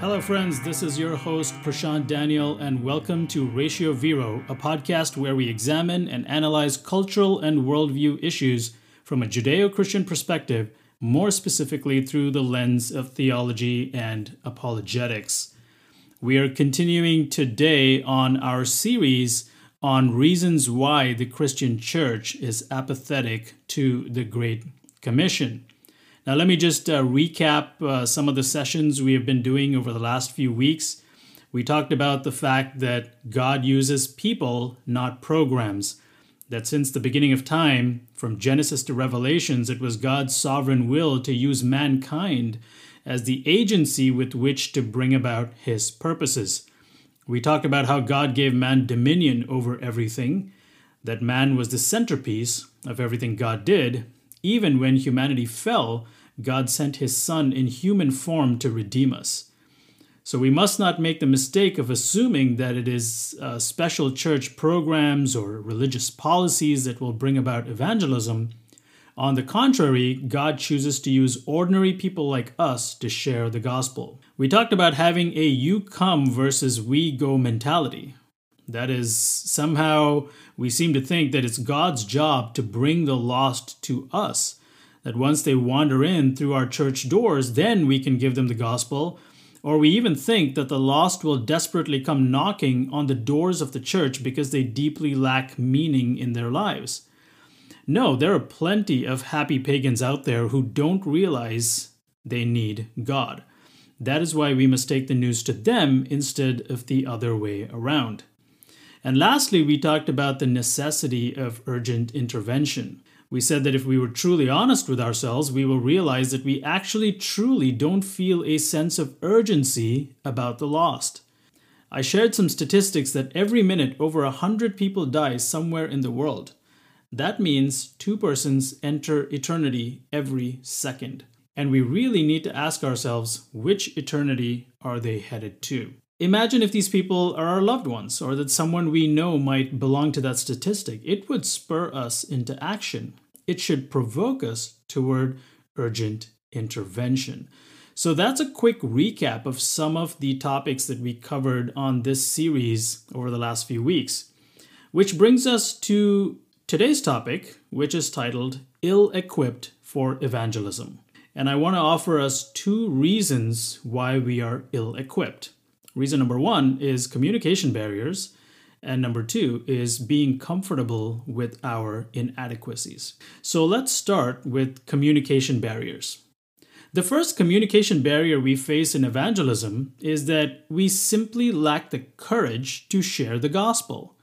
Hello, friends. This is your host, Prashanth Daniel, and welcome to Ratio Vero, a podcast where we examine and analyze cultural and worldview issues from a Judeo Christian perspective, more specifically through the lens of theology and apologetics. We are continuing today on our series on reasons why the Christian church is apathetic to the Great Commission. Now, let me just uh, recap uh, some of the sessions we have been doing over the last few weeks. We talked about the fact that God uses people, not programs. That since the beginning of time, from Genesis to Revelations, it was God's sovereign will to use mankind as the agency with which to bring about his purposes. We talked about how God gave man dominion over everything, that man was the centerpiece of everything God did. Even when humanity fell, God sent his Son in human form to redeem us. So we must not make the mistake of assuming that it is uh, special church programs or religious policies that will bring about evangelism. On the contrary, God chooses to use ordinary people like us to share the gospel. We talked about having a you come versus we go mentality. That is, somehow we seem to think that it's God's job to bring the lost to us that once they wander in through our church doors, then we can give them the gospel. Or we even think that the lost will desperately come knocking on the doors of the church because they deeply lack meaning in their lives. No, there are plenty of happy pagans out there who don't realize they need God. That is why we must take the news to them instead of the other way around. And lastly, we talked about the necessity of urgent intervention. We said that if we were truly honest with ourselves, we will realize that we actually truly don't feel a sense of urgency about the lost. I shared some statistics that every minute over a hundred people die somewhere in the world. That means two persons enter eternity every second. And we really need to ask ourselves which eternity are they headed to? Imagine if these people are our loved ones or that someone we know might belong to that statistic. It would spur us into action. It should provoke us toward urgent intervention. So that's a quick recap of some of the topics that we covered on this series over the last few weeks, which brings us to today's topic, which is titled Ill Equipped for Evangelism. And I want to offer us two reasons why we are ill equipped. Reason number one is communication barriers, and number two is being comfortable with our inadequacies. So let's start with communication barriers. The first communication barrier we face in evangelism is that we simply lack the courage to share the gospel.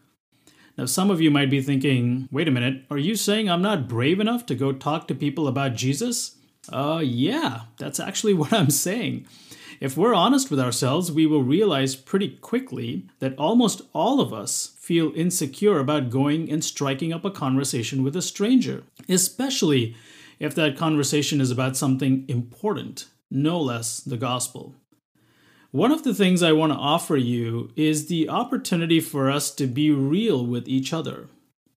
Now, some of you might be thinking, wait a minute, are you saying I'm not brave enough to go talk to people about Jesus? Uh, yeah, that's actually what I'm saying. If we're honest with ourselves, we will realize pretty quickly that almost all of us feel insecure about going and striking up a conversation with a stranger, especially if that conversation is about something important, no less the gospel. One of the things I want to offer you is the opportunity for us to be real with each other.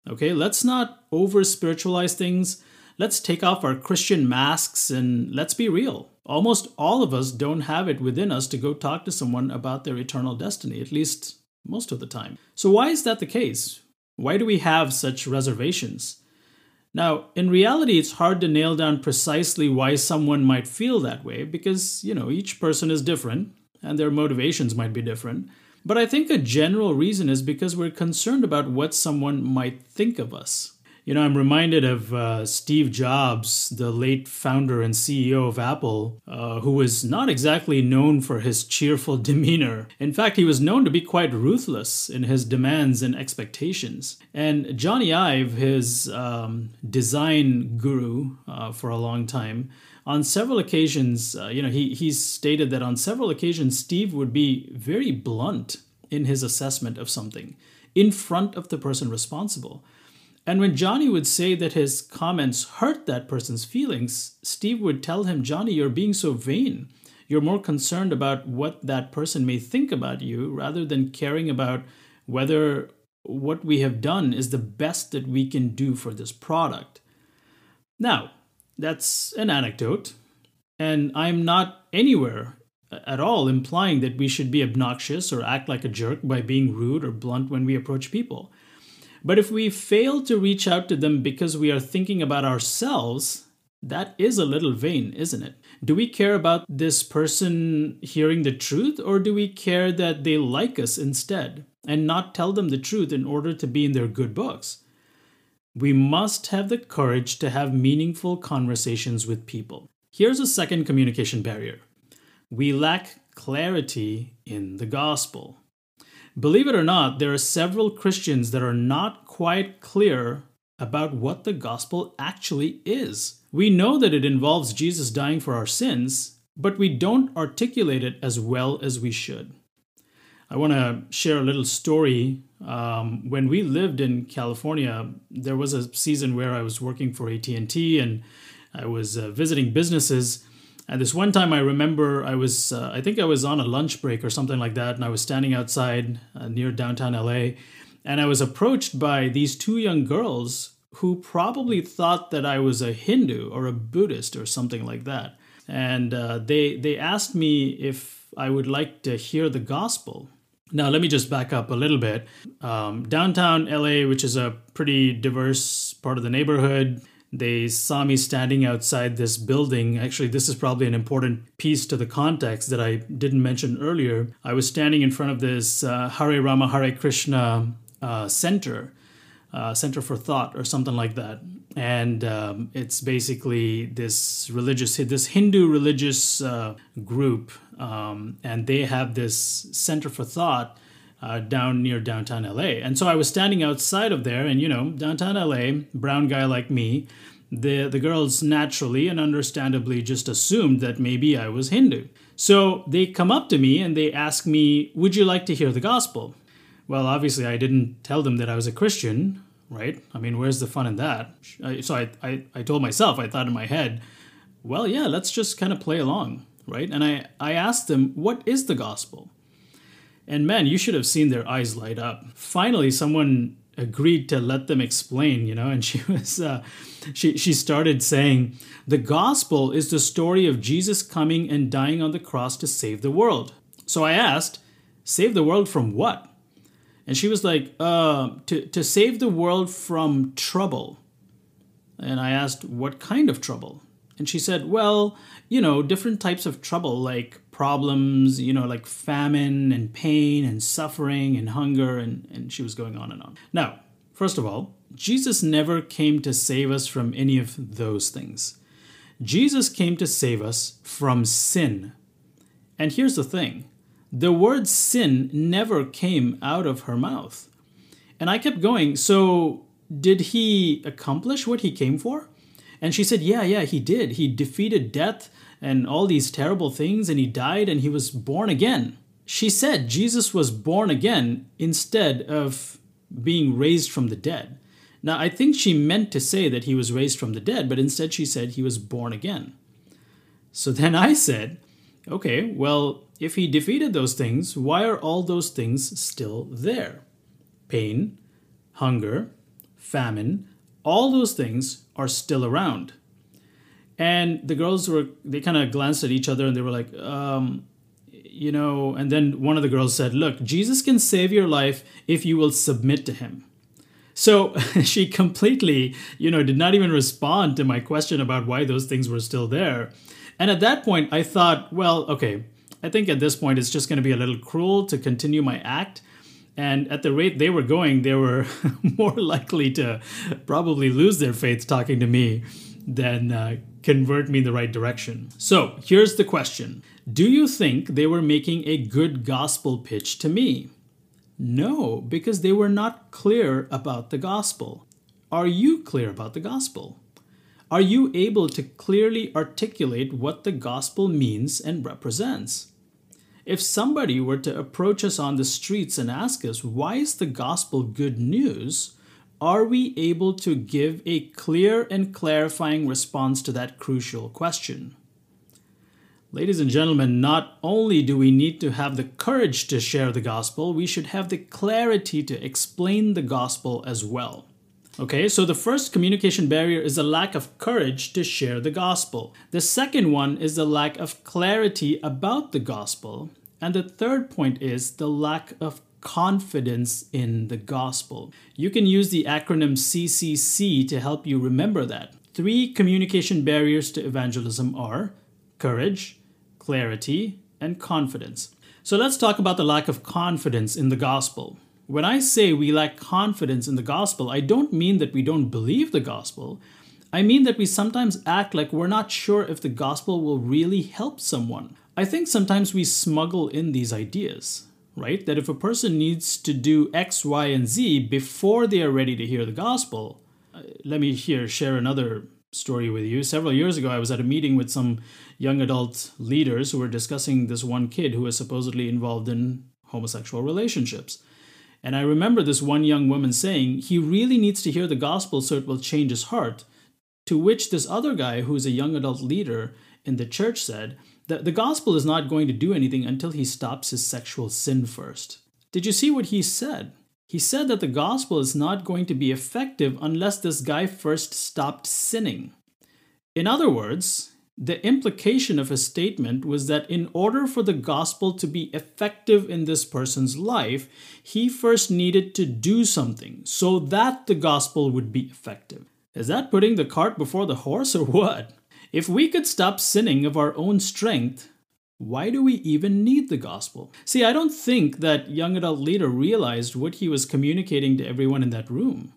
Okay, let's not over spiritualize things. Let's take off our Christian masks and let's be real almost all of us don't have it within us to go talk to someone about their eternal destiny, at least most of the time. So, why is that the case? Why do we have such reservations? Now, in reality, it's hard to nail down precisely why someone might feel that way because, you know, each person is different and their motivations might be different. But I think a general reason is because we're concerned about what someone might think of us. You know, I'm reminded of uh, Steve Jobs, the late founder and CEO of Apple, uh, who was not exactly known for his cheerful demeanor. In fact, he was known to be quite ruthless in his demands and expectations. And Jony Ive, his um, design guru uh, for a long time, on several occasions, uh, you know, he, he stated that on several occasions, Steve would be very blunt in his assessment of something in front of the person responsible. And when Jony would say that his comments hurt that person's feelings, Steve would tell him, Jony, you're being so vain. You're more concerned about what that person may think about you rather than caring about whether what we have done is the best that we can do for this product. Now, that's an anecdote, and I'm not anywhere at all implying that we should be obnoxious or act like a jerk by being rude or blunt when we approach people. But if we fail to reach out to them because we are thinking about ourselves, that is a little vain, isn't it? Do we care about this person hearing the truth, or do we care that they like us instead and not tell them the truth in order to be in their good books? We must have the courage to have meaningful conversations with people. Here's a second communication barrier we lack clarity in the gospel. Believe it or not, there are several Christians that are not quite clear about what the gospel actually is. We know that it involves Jesus dying for our sins, but we don't articulate it as well as we should. I want to share a little story. Um, when we lived in California, there was a season where I was working for AT&T and I was uh, visiting businesses and this one time I remember I was, uh, I think I was on a lunch break or something like that, and I was standing outside uh, near downtown LA, and I was approached by these two young girls who probably thought that I was a Hindu or a Buddhist or something like that. And uh, they, they asked me if I would like to hear the gospel. Now, let me just back up a little bit. Um, downtown LA, which is a pretty diverse part of the neighborhood, they saw me standing outside this building. Actually, this is probably an important piece to the context that I didn't mention earlier. I was standing in front of this uh, Hare Rama Hare Krishna uh, center, uh, Center for Thought, or something like that. And um, it's basically this religious, this Hindu religious uh, group, um, and they have this Center for Thought uh, down near downtown LA. And so I was standing outside of there, and you know, downtown LA, brown guy like me, the, the girls naturally and understandably just assumed that maybe I was Hindu. So they come up to me and they ask me, Would you like to hear the gospel? Well, obviously, I didn't tell them that I was a Christian, right? I mean, where's the fun in that? So I, I, I told myself, I thought in my head, well, yeah, let's just kind of play along, right? And I, I asked them, What is the gospel? And man, you should have seen their eyes light up. Finally, someone agreed to let them explain, you know, and she was uh, she she started saying, "The gospel is the story of Jesus coming and dying on the cross to save the world." So I asked, "Save the world from what?" And she was like, uh, "To to save the world from trouble." And I asked, "What kind of trouble?" And she said, "Well, you know, different types of trouble like problems, you know, like famine and pain and suffering and hunger, and, and she was going on and on. Now, first of all, Jesus never came to save us from any of those things. Jesus came to save us from sin. And here's the thing the word sin never came out of her mouth. And I kept going, so did he accomplish what he came for? And she said, yeah, yeah, he did. He defeated death and all these terrible things, and he died and he was born again. She said Jesus was born again instead of being raised from the dead. Now, I think she meant to say that he was raised from the dead, but instead she said he was born again. So then I said, okay, well, if he defeated those things, why are all those things still there? Pain, hunger, famine, all those things are still around. And the girls were, they kind of glanced at each other and they were like, um, you know, and then one of the girls said, Look, Jesus can save your life if you will submit to him. So she completely, you know, did not even respond to my question about why those things were still there. And at that point, I thought, well, okay, I think at this point it's just going to be a little cruel to continue my act. And at the rate they were going, they were more likely to probably lose their faith talking to me than uh, convert me in the right direction. So here's the question Do you think they were making a good gospel pitch to me? No, because they were not clear about the gospel. Are you clear about the gospel? Are you able to clearly articulate what the gospel means and represents? If somebody were to approach us on the streets and ask us, why is the gospel good news? Are we able to give a clear and clarifying response to that crucial question? Ladies and gentlemen, not only do we need to have the courage to share the gospel, we should have the clarity to explain the gospel as well. Okay, so the first communication barrier is a lack of courage to share the gospel. The second one is the lack of clarity about the gospel. And the third point is the lack of confidence in the gospel. You can use the acronym CCC to help you remember that. Three communication barriers to evangelism are courage, clarity, and confidence. So let's talk about the lack of confidence in the gospel. When I say we lack confidence in the gospel, I don't mean that we don't believe the gospel. I mean that we sometimes act like we're not sure if the gospel will really help someone. I think sometimes we smuggle in these ideas, right? That if a person needs to do X, Y, and Z before they are ready to hear the gospel, uh, let me here share another story with you. Several years ago, I was at a meeting with some young adult leaders who were discussing this one kid who was supposedly involved in homosexual relationships. And I remember this one young woman saying, he really needs to hear the gospel so it will change his heart. To which this other guy, who is a young adult leader in the church, said, that the gospel is not going to do anything until he stops his sexual sin first. Did you see what he said? He said that the gospel is not going to be effective unless this guy first stopped sinning. In other words, the implication of his statement was that in order for the gospel to be effective in this person's life, he first needed to do something so that the gospel would be effective. Is that putting the cart before the horse or what? If we could stop sinning of our own strength, why do we even need the gospel? See, I don't think that young adult leader realized what he was communicating to everyone in that room.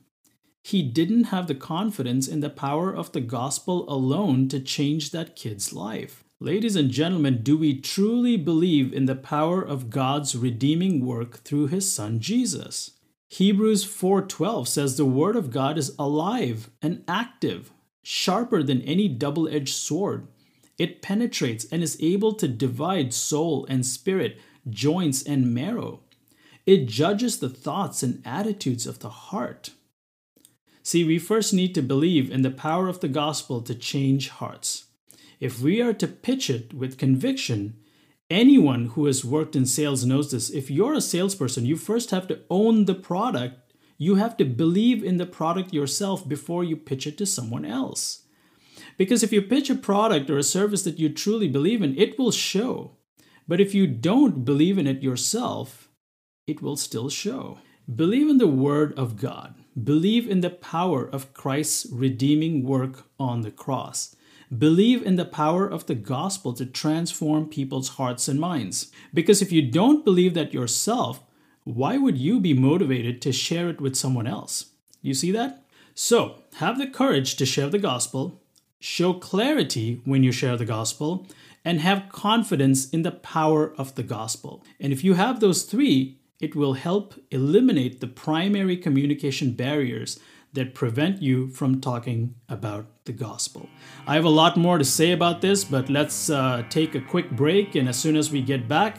He didn't have the confidence in the power of the gospel alone to change that kid's life. Ladies and gentlemen, do we truly believe in the power of God's redeeming work through his son Jesus? Hebrews 4:12 says the word of God is alive and active, sharper than any double-edged sword it penetrates and is able to divide soul and spirit, joints and marrow. It judges the thoughts and attitudes of the heart. See, we first need to believe in the power of the gospel to change hearts. If we are to pitch it with conviction, anyone who has worked in sales knows this. If you're a salesperson, you first have to own the product. You have to believe in the product yourself before you pitch it to someone else. Because if you pitch a product or a service that you truly believe in, it will show. But if you don't believe in it yourself, it will still show. Believe in the Word of God. Believe in the power of Christ's redeeming work on the cross. Believe in the power of the gospel to transform people's hearts and minds. Because if you don't believe that yourself, why would you be motivated to share it with someone else? You see that? So, have the courage to share the gospel, show clarity when you share the gospel, and have confidence in the power of the gospel. And if you have those three, it will help eliminate the primary communication barriers that prevent you from talking about the gospel. I have a lot more to say about this, but let's uh, take a quick break. And as soon as we get back,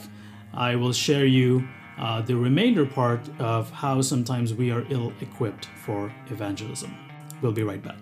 I will share you uh, the remainder part of how sometimes we are ill equipped for evangelism. We'll be right back.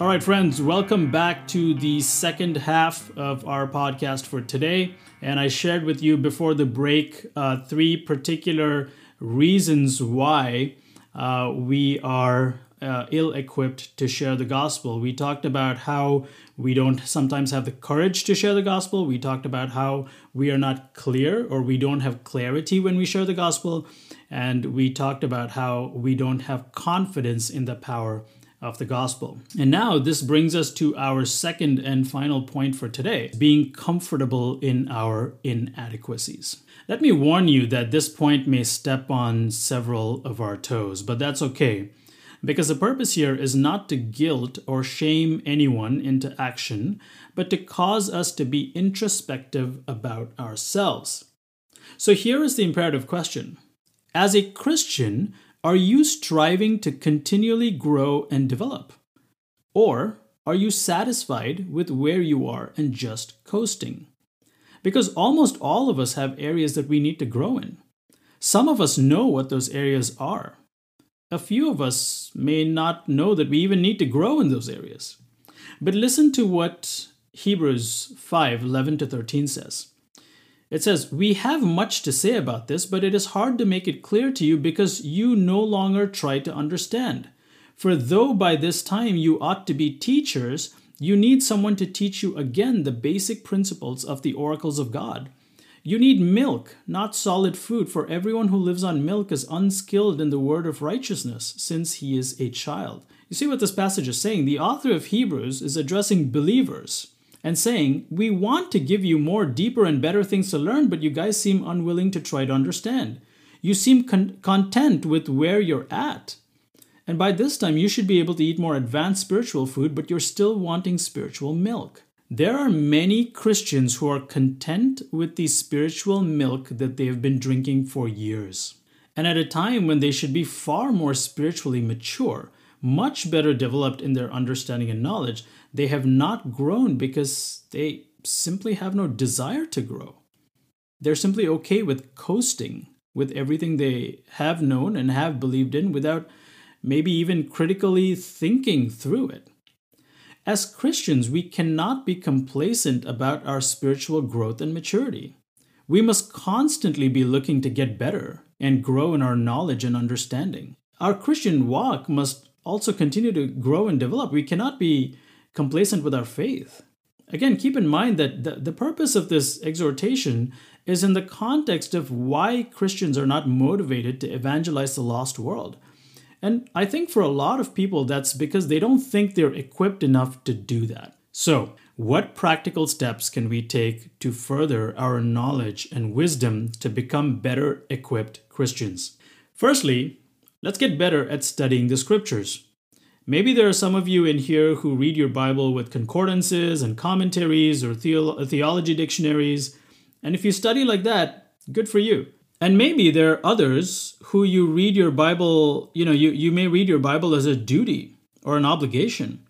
All right, friends, welcome back to the second half of our podcast for today. And I shared with you before the break uh, three particular reasons why uh, we are uh, ill equipped to share the gospel. We talked about how we don't sometimes have the courage to share the gospel. We talked about how we are not clear or we don't have clarity when we share the gospel. And we talked about how we don't have confidence in the power of the gospel. And now this brings us to our second and final point for today being comfortable in our inadequacies. Let me warn you that this point may step on several of our toes, but that's okay. Because the purpose here is not to guilt or shame anyone into action, but to cause us to be introspective about ourselves. So here is the imperative question As a Christian, are you striving to continually grow and develop? Or are you satisfied with where you are and just coasting? Because almost all of us have areas that we need to grow in. Some of us know what those areas are. A few of us may not know that we even need to grow in those areas. But listen to what Hebrews 5 11 to 13 says. It says, We have much to say about this, but it is hard to make it clear to you because you no longer try to understand. For though by this time you ought to be teachers, you need someone to teach you again the basic principles of the oracles of God. You need milk, not solid food, for everyone who lives on milk is unskilled in the word of righteousness, since he is a child. You see what this passage is saying? The author of Hebrews is addressing believers and saying, We want to give you more, deeper, and better things to learn, but you guys seem unwilling to try to understand. You seem con- content with where you're at. And by this time, you should be able to eat more advanced spiritual food, but you're still wanting spiritual milk. There are many Christians who are content with the spiritual milk that they have been drinking for years. And at a time when they should be far more spiritually mature, much better developed in their understanding and knowledge, they have not grown because they simply have no desire to grow. They're simply okay with coasting with everything they have known and have believed in without maybe even critically thinking through it. As Christians, we cannot be complacent about our spiritual growth and maturity. We must constantly be looking to get better and grow in our knowledge and understanding. Our Christian walk must also continue to grow and develop. We cannot be complacent with our faith. Again, keep in mind that the, the purpose of this exhortation is in the context of why Christians are not motivated to evangelize the lost world. And I think for a lot of people, that's because they don't think they're equipped enough to do that. So, what practical steps can we take to further our knowledge and wisdom to become better equipped Christians? Firstly, let's get better at studying the scriptures. Maybe there are some of you in here who read your Bible with concordances and commentaries or theology dictionaries. And if you study like that, good for you. And maybe there are others who you read your Bible, you know, you, you may read your Bible as a duty or an obligation,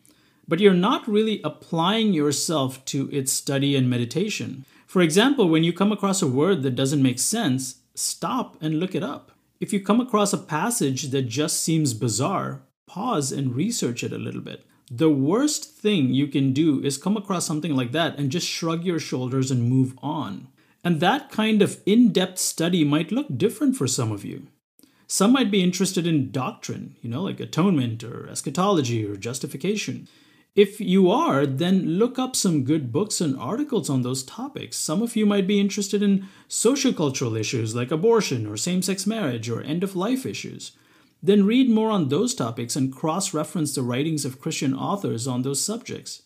but you're not really applying yourself to its study and meditation. For example, when you come across a word that doesn't make sense, stop and look it up. If you come across a passage that just seems bizarre, pause and research it a little bit. The worst thing you can do is come across something like that and just shrug your shoulders and move on. And that kind of in depth study might look different for some of you. Some might be interested in doctrine, you know, like atonement or eschatology or justification. If you are, then look up some good books and articles on those topics. Some of you might be interested in sociocultural issues like abortion or same sex marriage or end of life issues. Then read more on those topics and cross reference the writings of Christian authors on those subjects.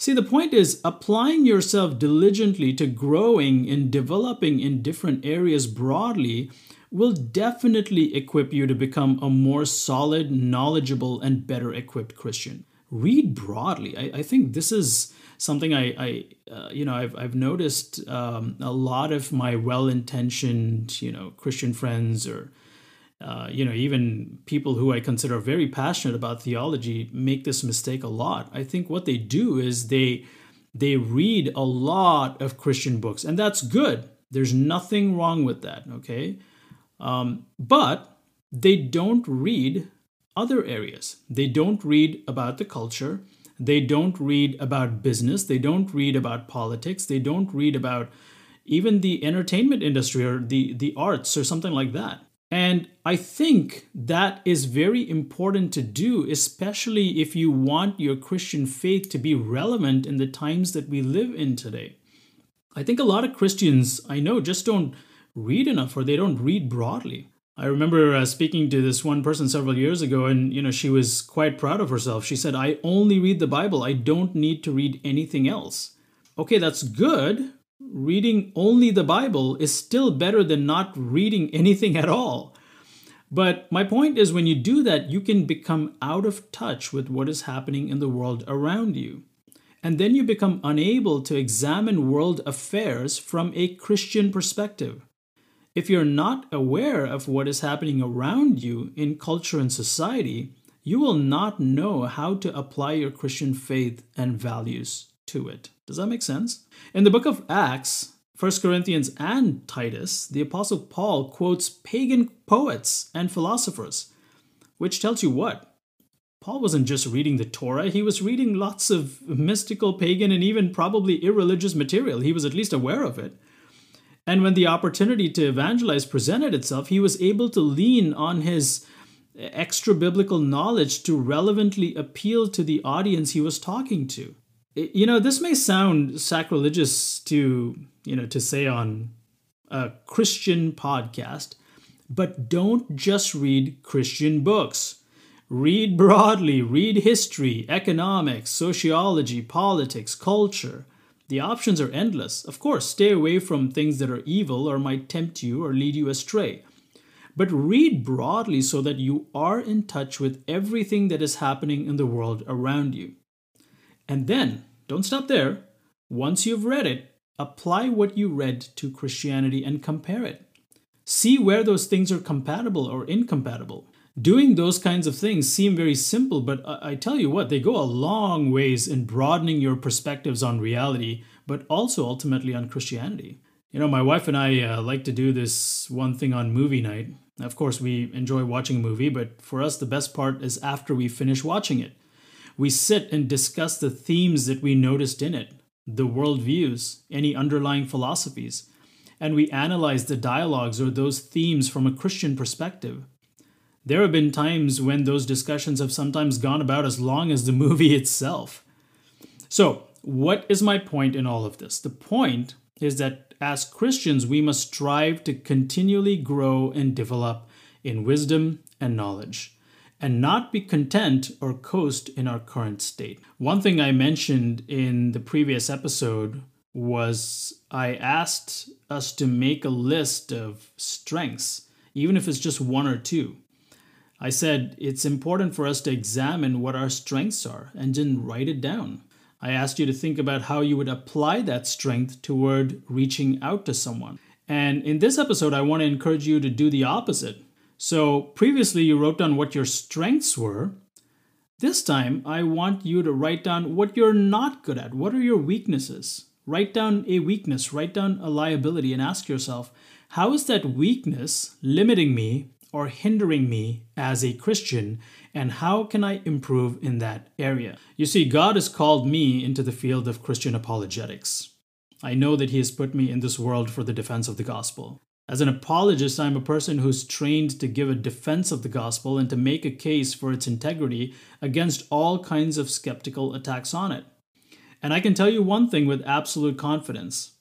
See, the point is applying yourself diligently to growing and developing in different areas broadly will definitely equip you to become a more solid, knowledgeable, and better equipped Christian. Read broadly. I, I think this is something I, I uh, you know, I've, I've noticed um, a lot of my well intentioned, you know, Christian friends or uh, you know, even people who I consider very passionate about theology make this mistake a lot. I think what they do is they they read a lot of Christian books, and that's good. There's nothing wrong with that, okay? Um, but they don't read other areas. They don't read about the culture. They don't read about business. They don't read about politics. They don't read about even the entertainment industry or the, the arts or something like that. And I think that is very important to do, especially if you want your Christian faith to be relevant in the times that we live in today. I think a lot of Christians I know just don't read enough or they don't read broadly. I remember uh, speaking to this one person several years ago, and you know she was quite proud of herself. She said, "I only read the Bible. I don't need to read anything else." Okay, that's good, reading only the Bible is still better than not reading anything at all. But my point is, when you do that, you can become out of touch with what is happening in the world around you. And then you become unable to examine world affairs from a Christian perspective. If you're not aware of what is happening around you in culture and society, you will not know how to apply your Christian faith and values to it. Does that make sense? In the book of Acts, 1 Corinthians and Titus, the Apostle Paul quotes pagan poets and philosophers, which tells you what? Paul wasn't just reading the Torah, he was reading lots of mystical, pagan, and even probably irreligious material. He was at least aware of it. And when the opportunity to evangelize presented itself, he was able to lean on his extra biblical knowledge to relevantly appeal to the audience he was talking to. You know, this may sound sacrilegious to, you know, to say on a Christian podcast, but don't just read Christian books. Read broadly, read history, economics, sociology, politics, culture. The options are endless. Of course, stay away from things that are evil or might tempt you or lead you astray. But read broadly so that you are in touch with everything that is happening in the world around you. And then, don't stop there. Once you've read it, apply what you read to Christianity and compare it. See where those things are compatible or incompatible doing those kinds of things seem very simple, but I, tell you what, they go a long ways in broadening your perspectives on reality, but also ultimately on Christianity. You know, my wife and I uh, like to do this one thing on movie night. Of course, we enjoy watching a movie, but for us, the best part is after we finish watching it. We sit and discuss the themes that we noticed in it, the worldviews, any underlying philosophies, and we analyze the dialogues or those themes from a Christian perspective there have been times when those discussions have sometimes gone about as long as the movie itself. So, what is my point in all of this? The point is that as Christians, we must strive to continually grow and develop in wisdom and knowledge, and not be content or coast in our current state. One thing I mentioned in the previous episode was I asked us to make a list of strengths, even if it's just one or two. I said it's important for us to examine what our strengths are and then write it down. I asked you to think about how you would apply that strength toward reaching out to someone. And in this episode, I want to encourage you to do the opposite. So, previously, you wrote down what your strengths were. This time, I want you to write down what you're not good at. What are your weaknesses? Write down a weakness, write down a liability, and ask yourself how is that weakness limiting me or hindering me as a Christian, and how can I improve in that area? You see, God has called me into the field of Christian apologetics. I know that He has put me in this world for the defense of the gospel. As an apologist, I'm a person who's trained to give a defense of the gospel and to make a case for its integrity against all kinds of skeptical attacks on it. And I can tell you one thing with absolute confidence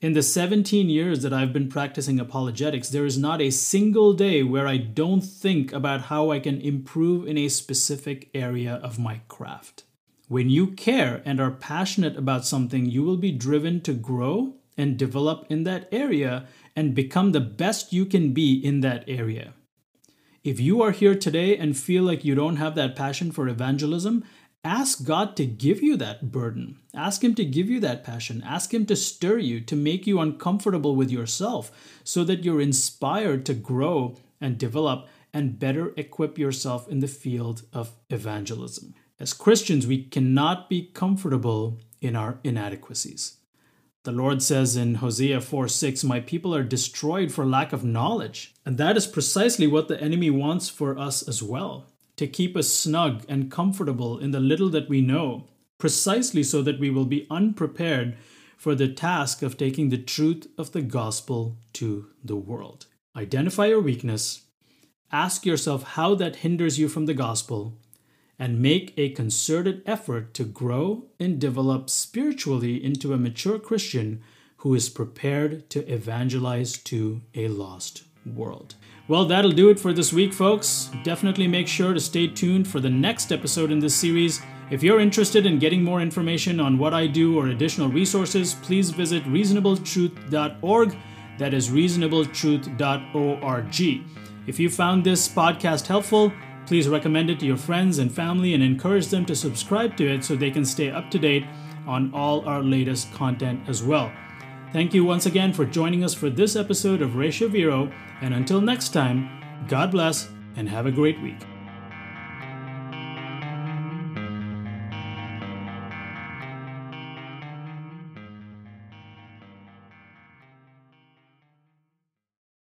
in the 17 years that I've been practicing apologetics, there is not a single day where I don't think about how I can improve in a specific area of my craft. When you care and are passionate about something, you will be driven to grow and develop in that area and become the best you can be in that area. If you are here today and feel like you don't have that passion for evangelism, Ask God to give you that burden. Ask Him to give you that passion. Ask Him to stir you, to make you uncomfortable with yourself, so that you're inspired to grow and develop and better equip yourself in the field of evangelism. As Christians, we cannot be comfortable in our inadequacies. The Lord says in Hosea 4 6, My people are destroyed for lack of knowledge. And that is precisely what the enemy wants for us as well to keep us snug and comfortable in the little that we know, precisely so that we will be unprepared for the task of taking the truth of the gospel to the world. Identify your weakness, ask yourself how that hinders you from the gospel, and make a concerted effort to grow and develop spiritually into a mature Christian who is prepared to evangelize to a lost world. Well, that'll do it for this week, folks. Definitely make sure to stay tuned for the next episode in this series. If you're interested in getting more information on what I do or additional resources, please visit reasonabletruth.org. That is reasonabletruth.org. If you found this podcast helpful, please recommend it to your friends and family and encourage them to subscribe to it so they can stay up to date on all our latest content as well. Thank you once again for joining us for this episode of Ratio Vero, and until next time, God bless and have a great week.